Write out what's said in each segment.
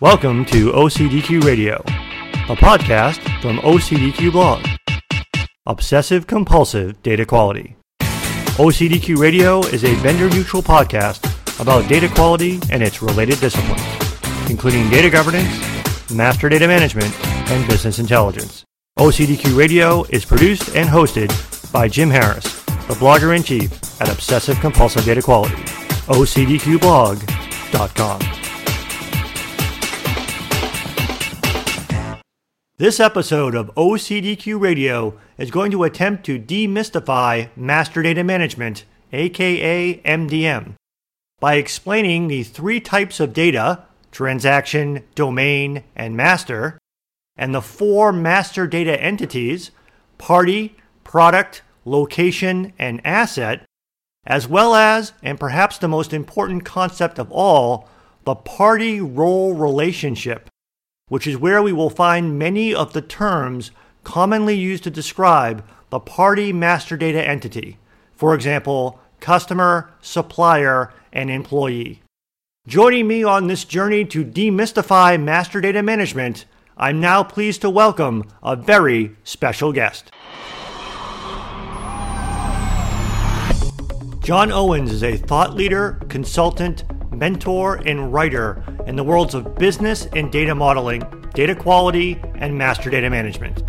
Welcome to OCDQ Radio, a podcast from OCDQ Blog. Obsessive Compulsive Data Quality. OCDQ Radio is a vendor neutral podcast about data quality and its related disciplines, including data governance, master data management, and business intelligence. OCDQ Radio is produced and hosted by Jim Harris, the blogger in chief at Obsessive Compulsive Data Quality. OCDQblog.com. This episode of OCDQ Radio is going to attempt to demystify master data management, aka MDM, by explaining the three types of data transaction, domain, and master, and the four master data entities party, product, location, and asset, as well as, and perhaps the most important concept of all, the party role relationship which is where we will find many of the terms commonly used to describe the party master data entity. For example, customer, supplier, and employee. Joining me on this journey to demystify master data management, I'm now pleased to welcome a very special guest. John Owens is a thought leader, consultant, mentor, and writer in the worlds of business and data modeling, data quality, and master data management.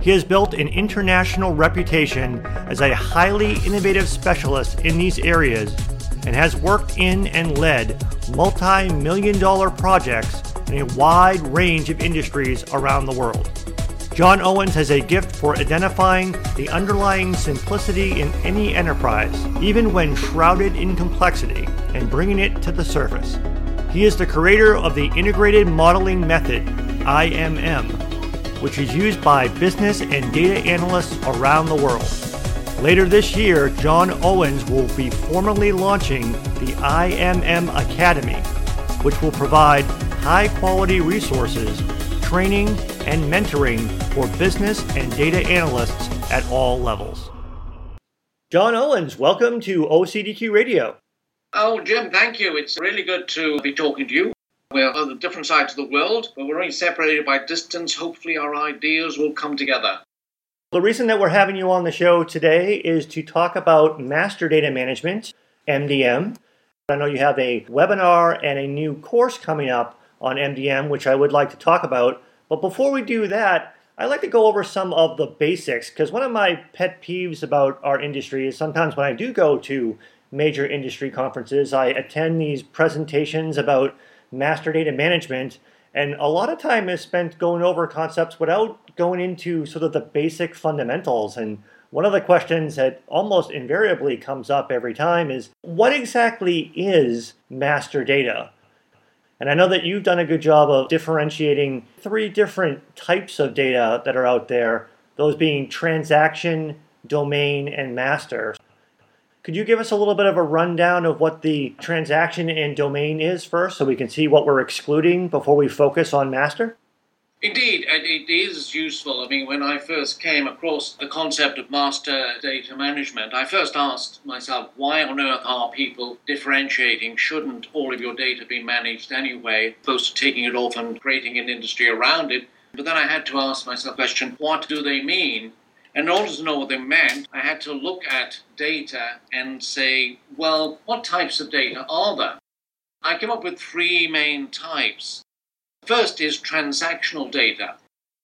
He has built an international reputation as a highly innovative specialist in these areas and has worked in and led multi million dollar projects in a wide range of industries around the world. John Owens has a gift for identifying the underlying simplicity in any enterprise, even when shrouded in complexity, and bringing it to the surface. He is the creator of the Integrated Modeling Method, IMM, which is used by business and data analysts around the world. Later this year, John Owens will be formally launching the IMM Academy, which will provide high quality resources, training, and mentoring for business and data analysts at all levels. John Owens, welcome to OCDQ Radio. Oh, Jim, thank you. It's really good to be talking to you. We're on the different sides of the world, but we're only separated by distance. Hopefully, our ideas will come together. The reason that we're having you on the show today is to talk about master data management, MDM. I know you have a webinar and a new course coming up on MDM, which I would like to talk about. But before we do that, I'd like to go over some of the basics because one of my pet peeves about our industry is sometimes when I do go to major industry conferences, I attend these presentations about master data management, and a lot of time is spent going over concepts without going into sort of the basic fundamentals. And one of the questions that almost invariably comes up every time is what exactly is master data? And I know that you've done a good job of differentiating three different types of data that are out there, those being transaction, domain, and master. Could you give us a little bit of a rundown of what the transaction and domain is first so we can see what we're excluding before we focus on master? Indeed, it is useful. I mean, when I first came across the concept of master data management, I first asked myself, why on earth are people differentiating? Shouldn't all of your data be managed anyway, opposed to taking it off and creating an industry around it? But then I had to ask myself the question, what do they mean? In order to know what they meant, I had to look at data and say, well, what types of data are there? I came up with three main types. First is transactional data.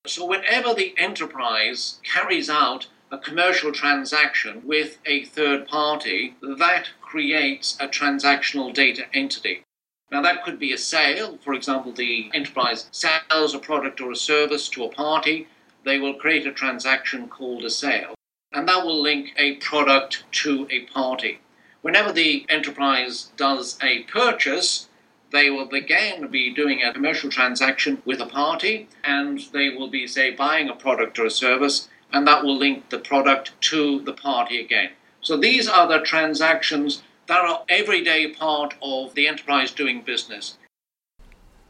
So, whenever the enterprise carries out a commercial transaction with a third party, that creates a transactional data entity. Now, that could be a sale. For example, the enterprise sells a product or a service to a party. They will create a transaction called a sale, and that will link a product to a party. Whenever the enterprise does a purchase, they will again be doing a commercial transaction with a party and they will be, say, buying a product or a service, and that will link the product to the party again. So these are the transactions that are everyday part of the enterprise doing business.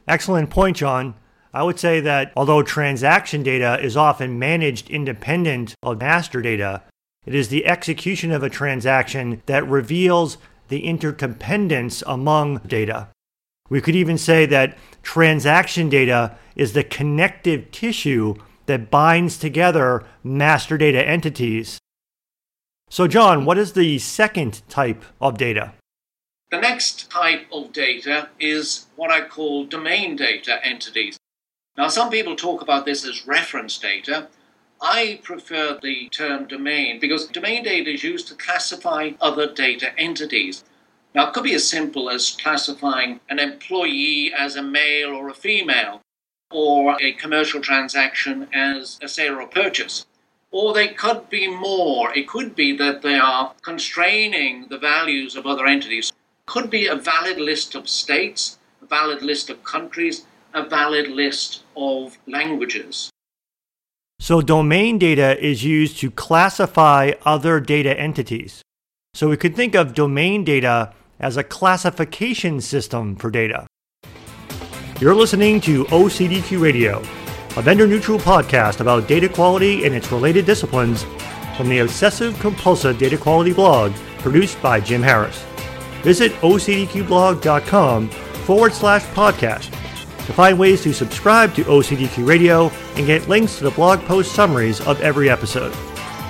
Excellent point, John. I would say that although transaction data is often managed independent of master data, it is the execution of a transaction that reveals the interdependence among data. We could even say that transaction data is the connective tissue that binds together master data entities. So, John, what is the second type of data? The next type of data is what I call domain data entities. Now, some people talk about this as reference data. I prefer the term domain because domain data is used to classify other data entities. Now, it could be as simple as classifying an employee as a male or a female, or a commercial transaction as a sale or purchase. Or they could be more. It could be that they are constraining the values of other entities. It could be a valid list of states, a valid list of countries, a valid list of languages. So, domain data is used to classify other data entities. So, we could think of domain data as a classification system for data. You're listening to OCDQ Radio, a vendor neutral podcast about data quality and its related disciplines from the Obsessive Compulsive Data Quality blog produced by Jim Harris. Visit ocdqblog.com forward slash podcast to find ways to subscribe to OCDQ Radio and get links to the blog post summaries of every episode.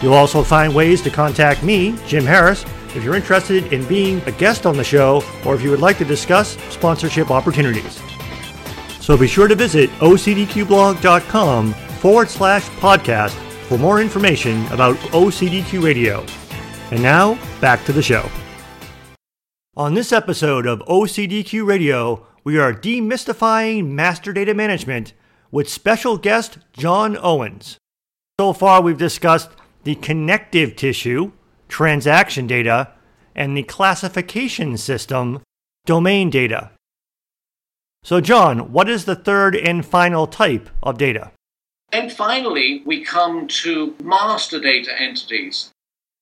You'll also find ways to contact me, Jim Harris, if you're interested in being a guest on the show or if you would like to discuss sponsorship opportunities. So be sure to visit ocdqblog.com forward slash podcast for more information about OCDQ Radio. And now, back to the show. On this episode of OCDQ Radio, we are demystifying master data management with special guest John Owens. So far, we've discussed the connective tissue, transaction data, and the classification system, domain data. So, John, what is the third and final type of data? And finally, we come to master data entities.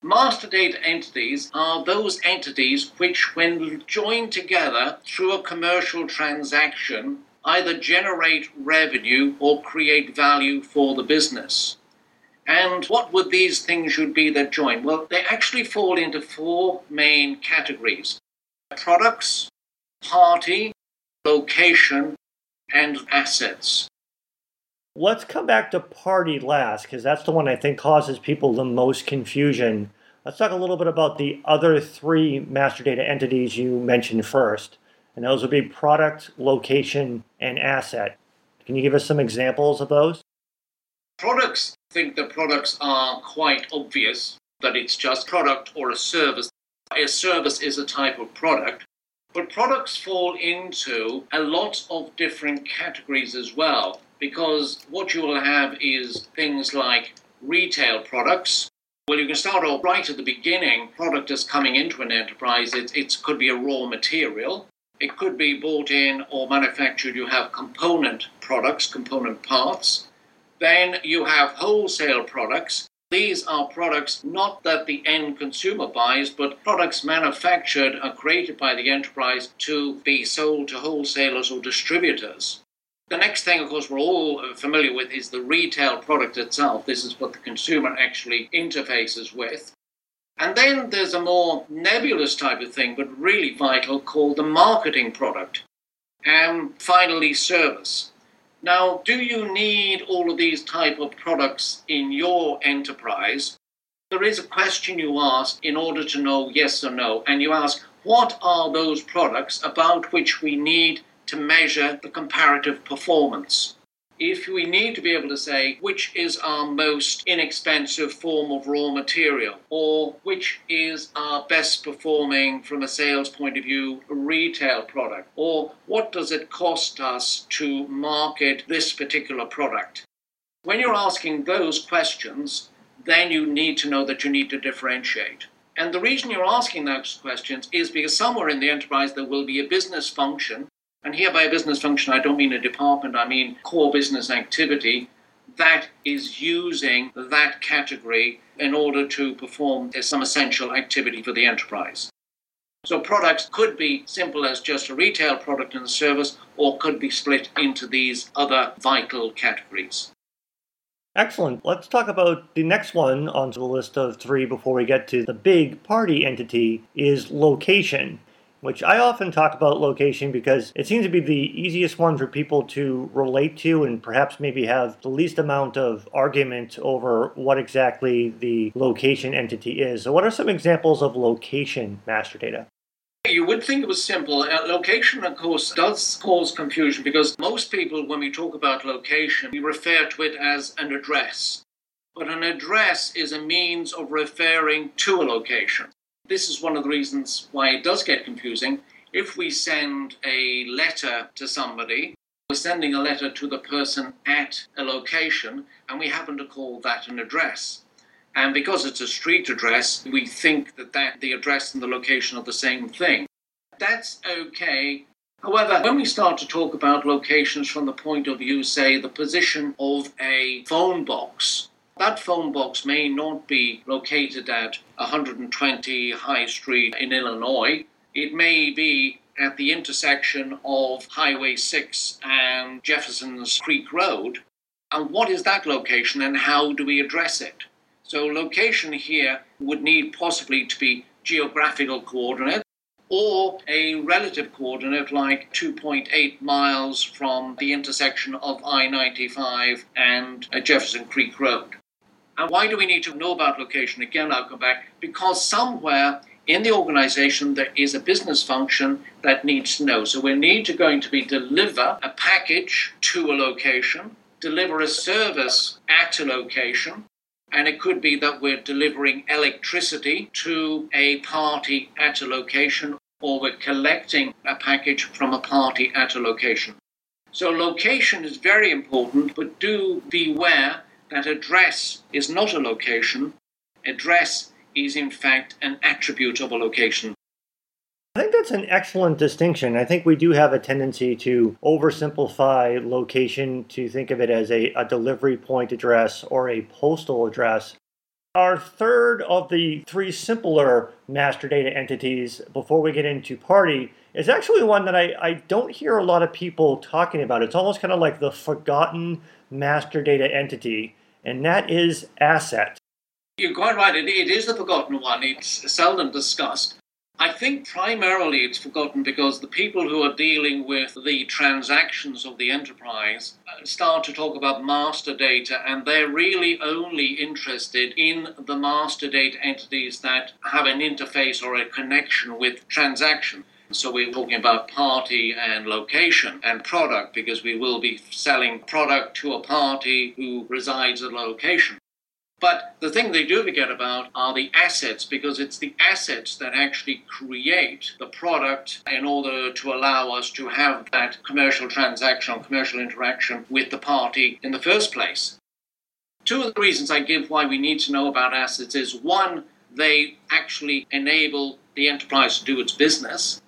Master data entities are those entities which, when joined together through a commercial transaction, either generate revenue or create value for the business. And what would these things should be that join? Well, they actually fall into four main categories products, party, location, and assets. Let's come back to party last, because that's the one I think causes people the most confusion. Let's talk a little bit about the other three master data entities you mentioned first, and those would be product, location, and asset. Can you give us some examples of those? Products, I think the products are quite obvious that it's just product or a service. A service is a type of product. But products fall into a lot of different categories as well, because what you will have is things like retail products. Well, you can start off right at the beginning. Product is coming into an enterprise. It, it could be a raw material. It could be bought in or manufactured. You have component products, component parts. Then you have wholesale products. These are products not that the end consumer buys, but products manufactured and created by the enterprise to be sold to wholesalers or distributors. The next thing, of course, we're all familiar with is the retail product itself. This is what the consumer actually interfaces with. And then there's a more nebulous type of thing, but really vital, called the marketing product. And finally, service. Now, do you need all of these type of products in your enterprise? There is a question you ask in order to know yes or no, and you ask, what are those products about which we need to measure the comparative performance? if we need to be able to say which is our most inexpensive form of raw material or which is our best performing from a sales point of view retail product or what does it cost us to market this particular product when you're asking those questions then you need to know that you need to differentiate and the reason you're asking those questions is because somewhere in the enterprise there will be a business function and here by business function, I don't mean a department, I mean core business activity that is using that category in order to perform some essential activity for the enterprise. So products could be simple as just a retail product and service, or could be split into these other vital categories. Excellent. Let's talk about the next one on the list of three before we get to the big party entity is location. Which I often talk about location because it seems to be the easiest one for people to relate to and perhaps maybe have the least amount of argument over what exactly the location entity is. So, what are some examples of location master data? You would think it was simple. Uh, location, of course, does cause confusion because most people, when we talk about location, we refer to it as an address. But an address is a means of referring to a location. This is one of the reasons why it does get confusing. If we send a letter to somebody, we're sending a letter to the person at a location, and we happen to call that an address. And because it's a street address, we think that, that the address and the location are the same thing. That's okay. However, when we start to talk about locations from the point of view, say, the position of a phone box, that phone box may not be located at 120 High Street in Illinois. It may be at the intersection of Highway 6 and Jefferson's Creek Road. And what is that location and how do we address it? So location here would need possibly to be geographical coordinate or a relative coordinate like 2.8 miles from the intersection of I-95 and Jefferson Creek Road. And why do we need to know about location? Again, I'll come back. Because somewhere in the organization there is a business function that needs to know. So we need to going to be deliver a package to a location, deliver a service at a location, and it could be that we're delivering electricity to a party at a location, or we're collecting a package from a party at a location. So, location is very important, but do beware that address is not a location. Address is, in fact, an attribute of a location. I think that's an excellent distinction. I think we do have a tendency to oversimplify location to think of it as a, a delivery point address or a postal address. Our third of the three simpler master data entities before we get into party is actually one that I, I don't hear a lot of people talking about. It's almost kind of like the forgotten master data entity, and that is asset. You're quite right. It, it is the forgotten one. It's seldom discussed. I think primarily it's forgotten because the people who are dealing with the transactions of the enterprise uh, start to talk about master data and they're really only interested in the master data entities that have an interface or a connection with transaction. So we're talking about party and location and product because we will be selling product to a party who resides at a location. But the thing they do forget about are the assets because it's the assets that actually create the product in order to allow us to have that commercial transaction, or commercial interaction with the party in the first place. Two of the reasons I give why we need to know about assets is one, they actually enable the enterprise to do its business.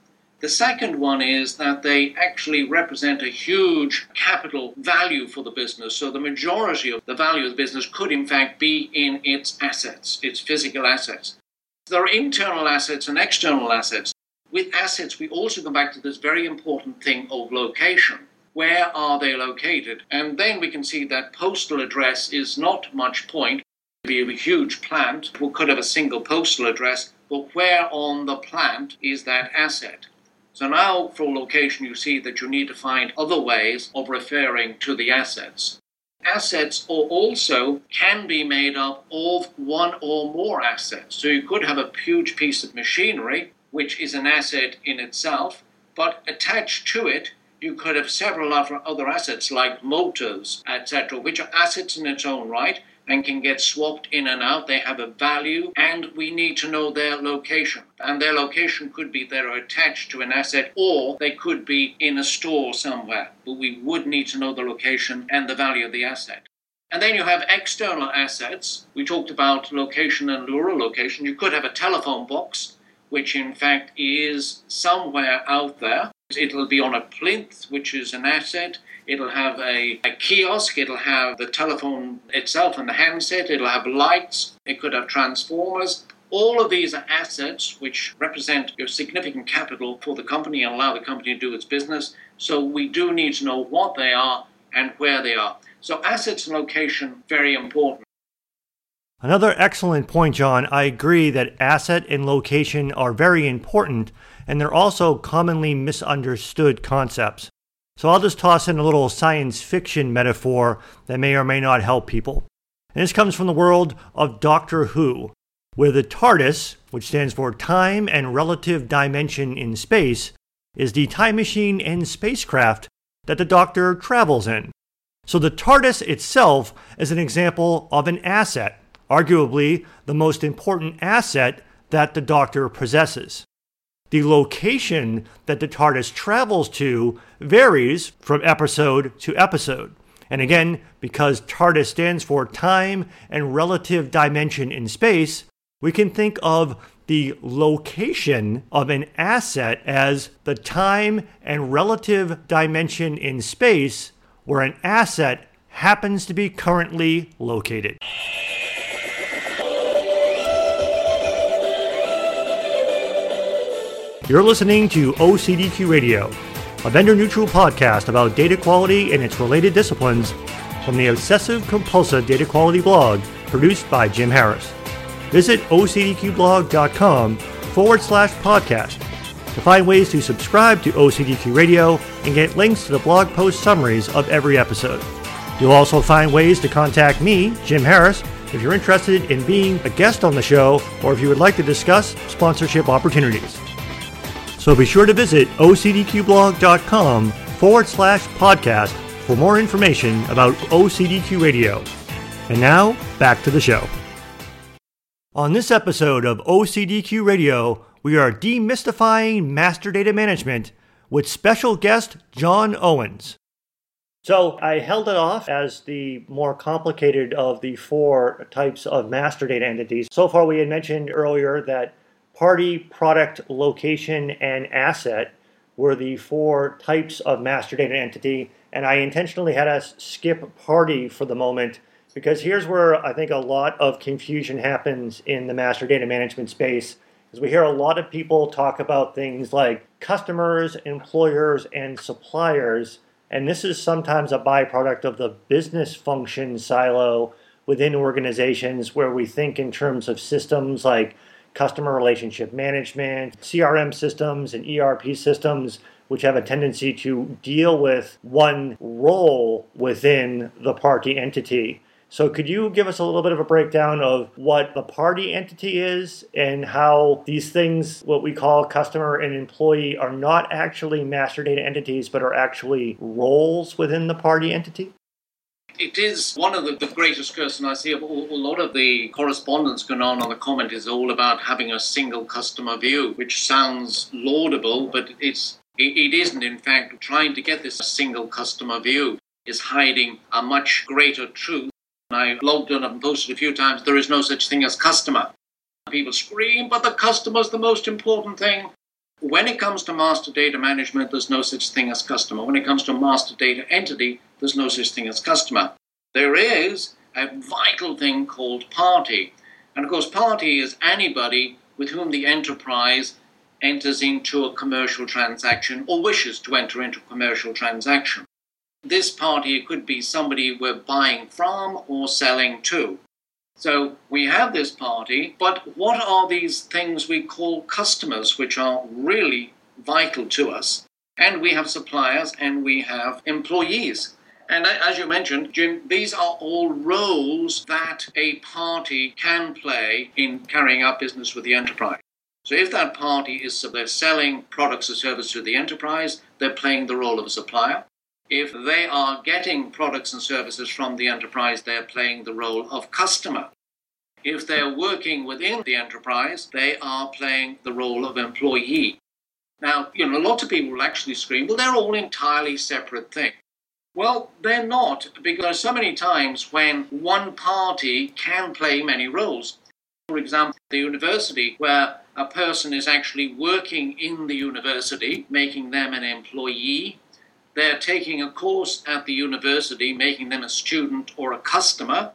The second one is that they actually represent a huge capital value for the business. So the majority of the value of the business could, in fact, be in its assets, its physical assets. There are internal assets and external assets. With assets, we also come back to this very important thing of location. Where are they located? And then we can see that postal address is not much point. Be a huge plant, we could have a single postal address, but where on the plant is that asset? So now for location, you see that you need to find other ways of referring to the assets. Assets also can be made up of one or more assets. So you could have a huge piece of machinery, which is an asset in itself, but attached to it, you could have several other assets like motors, etc., which are assets in its own right, and can get swapped in and out. They have a value, and we need to know their location. And their location could be they're attached to an asset, or they could be in a store somewhere. But we would need to know the location and the value of the asset. And then you have external assets. We talked about location and rural location. You could have a telephone box, which in fact is somewhere out there. It'll be on a plinth, which is an asset. It'll have a, a, kiosk, it'll have the telephone itself and the handset, it'll have lights, it could have transformers. All of these are assets which represent your significant capital for the company and allow the company to do its business. So we do need to know what they are and where they are. So assets and location, very important. Another excellent point, John. I agree that asset and location are very important. and they're also commonly misunderstood concepts. So I'll just toss in a little science fiction metaphor that may or may not help people. And this comes from the world of Doctor Who, where the TARDIS, which stands for Time and Relative Dimension in Space, is the time machine and spacecraft that the Doctor travels in. So the TARDIS itself is an example of an asset, arguably the most important asset that the Doctor possesses. The location that the TARDIS travels to varies from episode to episode. And again, because TARDIS stands for time and relative dimension in space, we can think of the location of an asset as the time and relative dimension in space where an asset happens to be currently located. You're listening to OCDQ Radio, a vendor neutral podcast about data quality and its related disciplines from the Obsessive Compulsive Data Quality blog produced by Jim Harris. Visit ocdqblog.com forward slash podcast to find ways to subscribe to OCDQ Radio and get links to the blog post summaries of every episode. You'll also find ways to contact me, Jim Harris, if you're interested in being a guest on the show or if you would like to discuss sponsorship opportunities. So be sure to visit ocdqblog.com forward slash podcast for more information about OCDQ Radio. And now, back to the show. On this episode of OCDQ Radio, we are demystifying master data management with special guest John Owens. So I held it off as the more complicated of the four types of master data entities. So far, we had mentioned earlier that party, product, location, and asset were the four types of master data entity. And I intentionally had us skip party for the moment because here's where I think a lot of confusion happens in the master data management space. Is we hear a lot of people talk about things like customers, employers, and suppliers, and this is sometimes a byproduct of the business function silo within organizations where we think in terms of systems like customer relationship management, CRM systems, and ERP systems, which have a tendency to deal with one role within the party entity. So, could you give us a little bit of a breakdown of what the party entity is and how these things, what we call customer and employee, are not actually master data entities but are actually roles within the party entity? It is one of the, the greatest curses and I see. A, a lot of the correspondence going on on the comment is all about having a single customer view, which sounds laudable, but it's it, it isn't. In fact, trying to get this single customer view is hiding a much greater truth I logged on and posted a few times, there is no such thing as customer. People scream, but the customer's the most important thing. When it comes to master data management, there's no such thing as customer. When it comes to master data entity, there's no such thing as customer. There is a vital thing called party. And of course, party is anybody with whom the enterprise enters into a commercial transaction or wishes to enter into a commercial transaction this party could be somebody we're buying from or selling to. So we have this party, but what are these things we call customers, which are really vital to us? And we have suppliers and we have employees. And as you mentioned, Jim, these are all roles that a party can play in carrying out business with the enterprise. So if that party is they're selling products or services to the enterprise, they're playing the role of a supplier. If they are getting products and services from the enterprise, they're playing the role of customer. If they're working within the enterprise, they are playing the role of employee. Now, you know, lots of people will actually scream, well, they're all entirely separate things. Well, they're not, because so many times when one party can play many roles. For example, the university, where a person is actually working in the university, making them an employee, they're taking a course at the university, making them a student or a customer,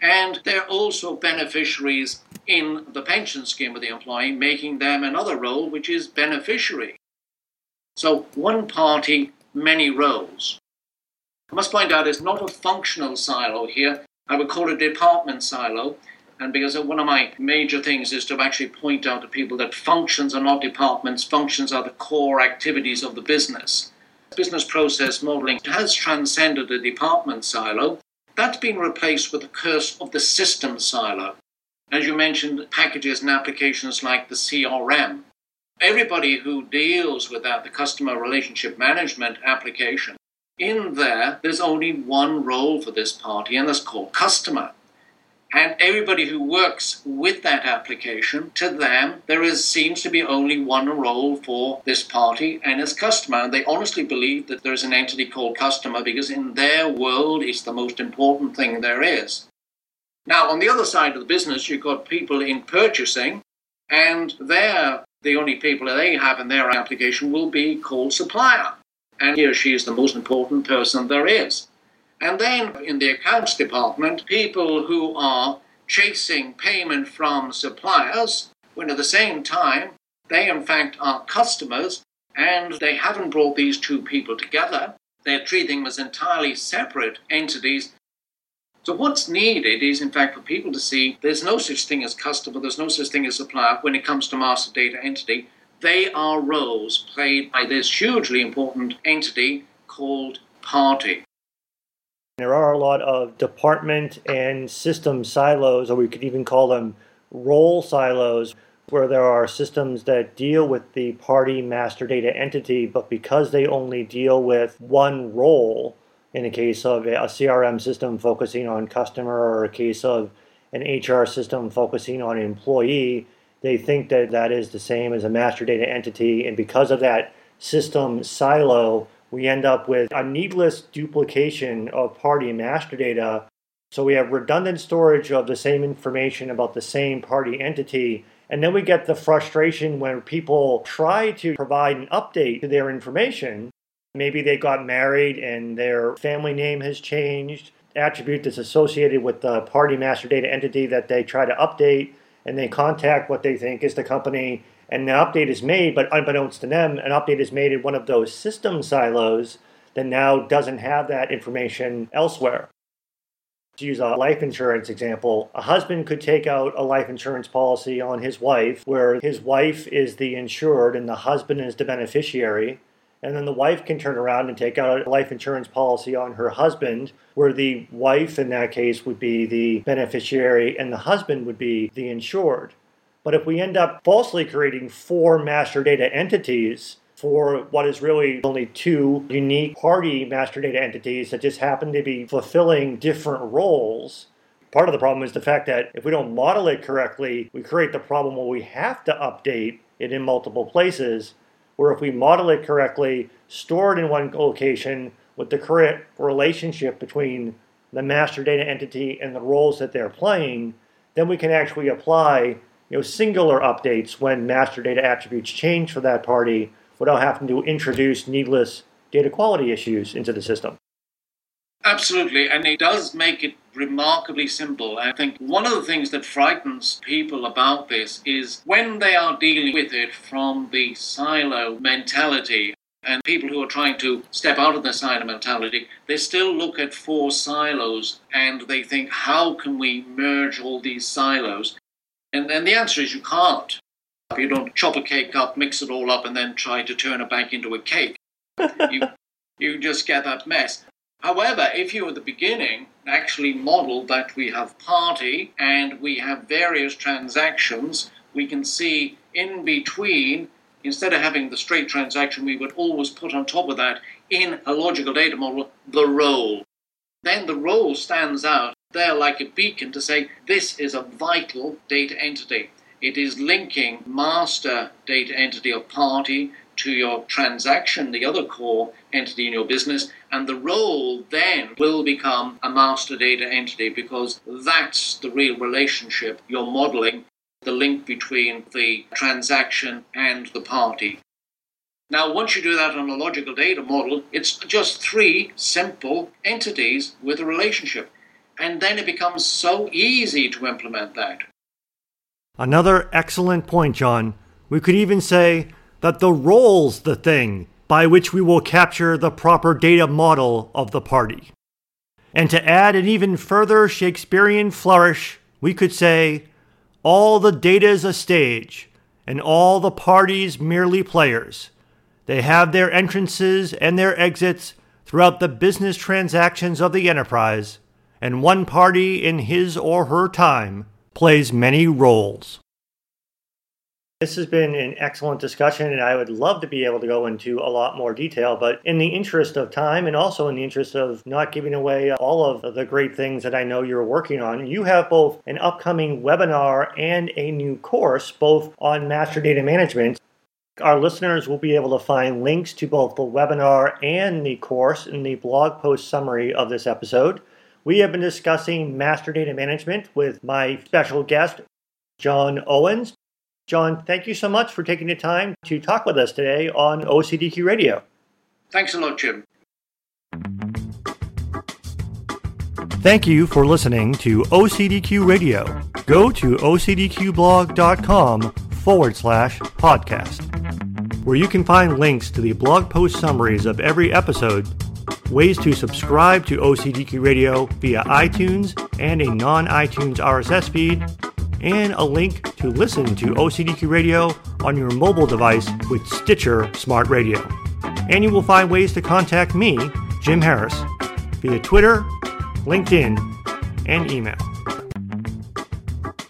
and they're also beneficiaries in the pension scheme of the employee, making them another role, which is beneficiary. So, one party, many roles. I must point out it's not a functional silo here. I would call it a department silo. And because one of my major things is to actually point out to people that functions are not departments, functions are the core activities of the business. Business process modeling has transcended the department silo. That's been replaced with the curse of the system silo. As you mentioned, packages and applications like the CRM. Everybody who deals with that, the customer relationship management application, in there, there's only one role for this party, and that's called customer. And everybody who works with that application, to them, there is seems to be only one role for this party and its customer. And they honestly believe that there's an entity called customer because in their world, it's the most important thing there is. Now, on the other side of the business, you've got people in purchasing, and they're the only people that they have in their application will be called supplier. And he or she is the most important person there is. And then in the accounts department, people who are chasing payment from suppliers, when at the same time they in fact are customers and they haven't brought these two people together. They're treating them as entirely separate entities. So what's needed is in fact for people to see there's no such thing as customer, there's no such thing as supplier when it comes to master data entity. They are roles played by this hugely important entity called party. There are a lot of department and system silos, or we could even call them role silos, where there are systems that deal with the party master data entity, but because they only deal with one role, in a case of a CRM system focusing on customer or a case of an HR system focusing on employee, they think that that is the same as a master data entity. And because of that system silo, we end up with a needless duplication of party master data. So we have redundant storage of the same information about the same party entity. And then we get the frustration when people try to provide an update to their information. Maybe they got married and their family name has changed, attribute that's associated with the party master data entity that they try to update, and they contact what they think is the company and an update is made, but unbeknownst to them, an update is made in one of those system silos that now doesn't have that information elsewhere. To use a life insurance example, a husband could take out a life insurance policy on his wife where his wife is the insured and the husband is the beneficiary. And then the wife can turn around and take out a life insurance policy on her husband, where the wife in that case would be the beneficiary and the husband would be the insured. But if we end up falsely creating four master data entities for what is really only two unique party master data entities that just happen to be fulfilling different roles, part of the problem is the fact that if we don't model it correctly, we create the problem where we have to update it in multiple places. Where if we model it correctly, store it in one location with the correct relationship between the master data entity and the roles that they're playing, then we can actually apply you know, singular updates when master data attributes change for that party without having to introduce needless data quality issues into the system. Absolutely, and it does make it remarkably simple. I think one of the things that frightens people about this is when they are dealing with it from the silo mentality. And people who are trying to step out of the silo mentality, they still look at four silos and they think, how can we merge all these silos? And, and the answer is you can't. You don't chop a cake up, mix it all up, and then try to turn it back into a cake. you, you just get that mess. However, if you at the beginning actually model that we have party and we have various transactions, we can see in between, instead of having the straight transaction, we would always put on top of that in a logical data model the role. Then the role stands out there like a beacon to say this is a vital data entity. It is linking master data entity of party to your transaction, the other core entity in your business, and the role then will become a master data entity because that's the real relationship you're modeling, the link between the transaction and the party. Now, once you do that on a logical data model, it's just three simple entities with a relationship. And then it becomes so easy to implement that. Another excellent point, John. We could even say that the role's the thing by which we will capture the proper data model of the party. And to add an even further Shakespearean flourish we could say, all the data is a stage, and all the parties merely players. They have their entrances and their exits throughout the business transactions of the enterprise, and one party in his or her time plays many roles. This has been an excellent discussion, and I would love to be able to go into a lot more detail. But in the interest of time, and also in the interest of not giving away all of the great things that I know you're working on, you have both an upcoming webinar and a new course, both on master data management. Our listeners will be able to find links to both the webinar and the course in the blog post summary of this episode. We have been discussing master data management with my special guest, John Owens. John, thank you so much for taking the time to talk with us today on OCDQ Radio. Thanks a lot, Jim. Thank you for listening to OCDQ Radio. Go to ocdqblog.com forward slash podcast, where you can find links to the blog post summaries of every episode, ways to subscribe to OCDQ Radio via iTunes and a non iTunes RSS feed, and a link to listen to OCDQ Radio on your mobile device with Stitcher Smart Radio. And you will find ways to contact me, Jim Harris, via Twitter, LinkedIn, and email.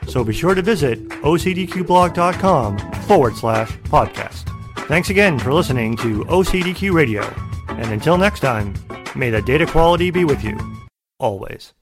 So be sure to visit ocdqblog.com forward slash podcast. Thanks again for listening to OCDQ Radio. And until next time, may the data quality be with you, always.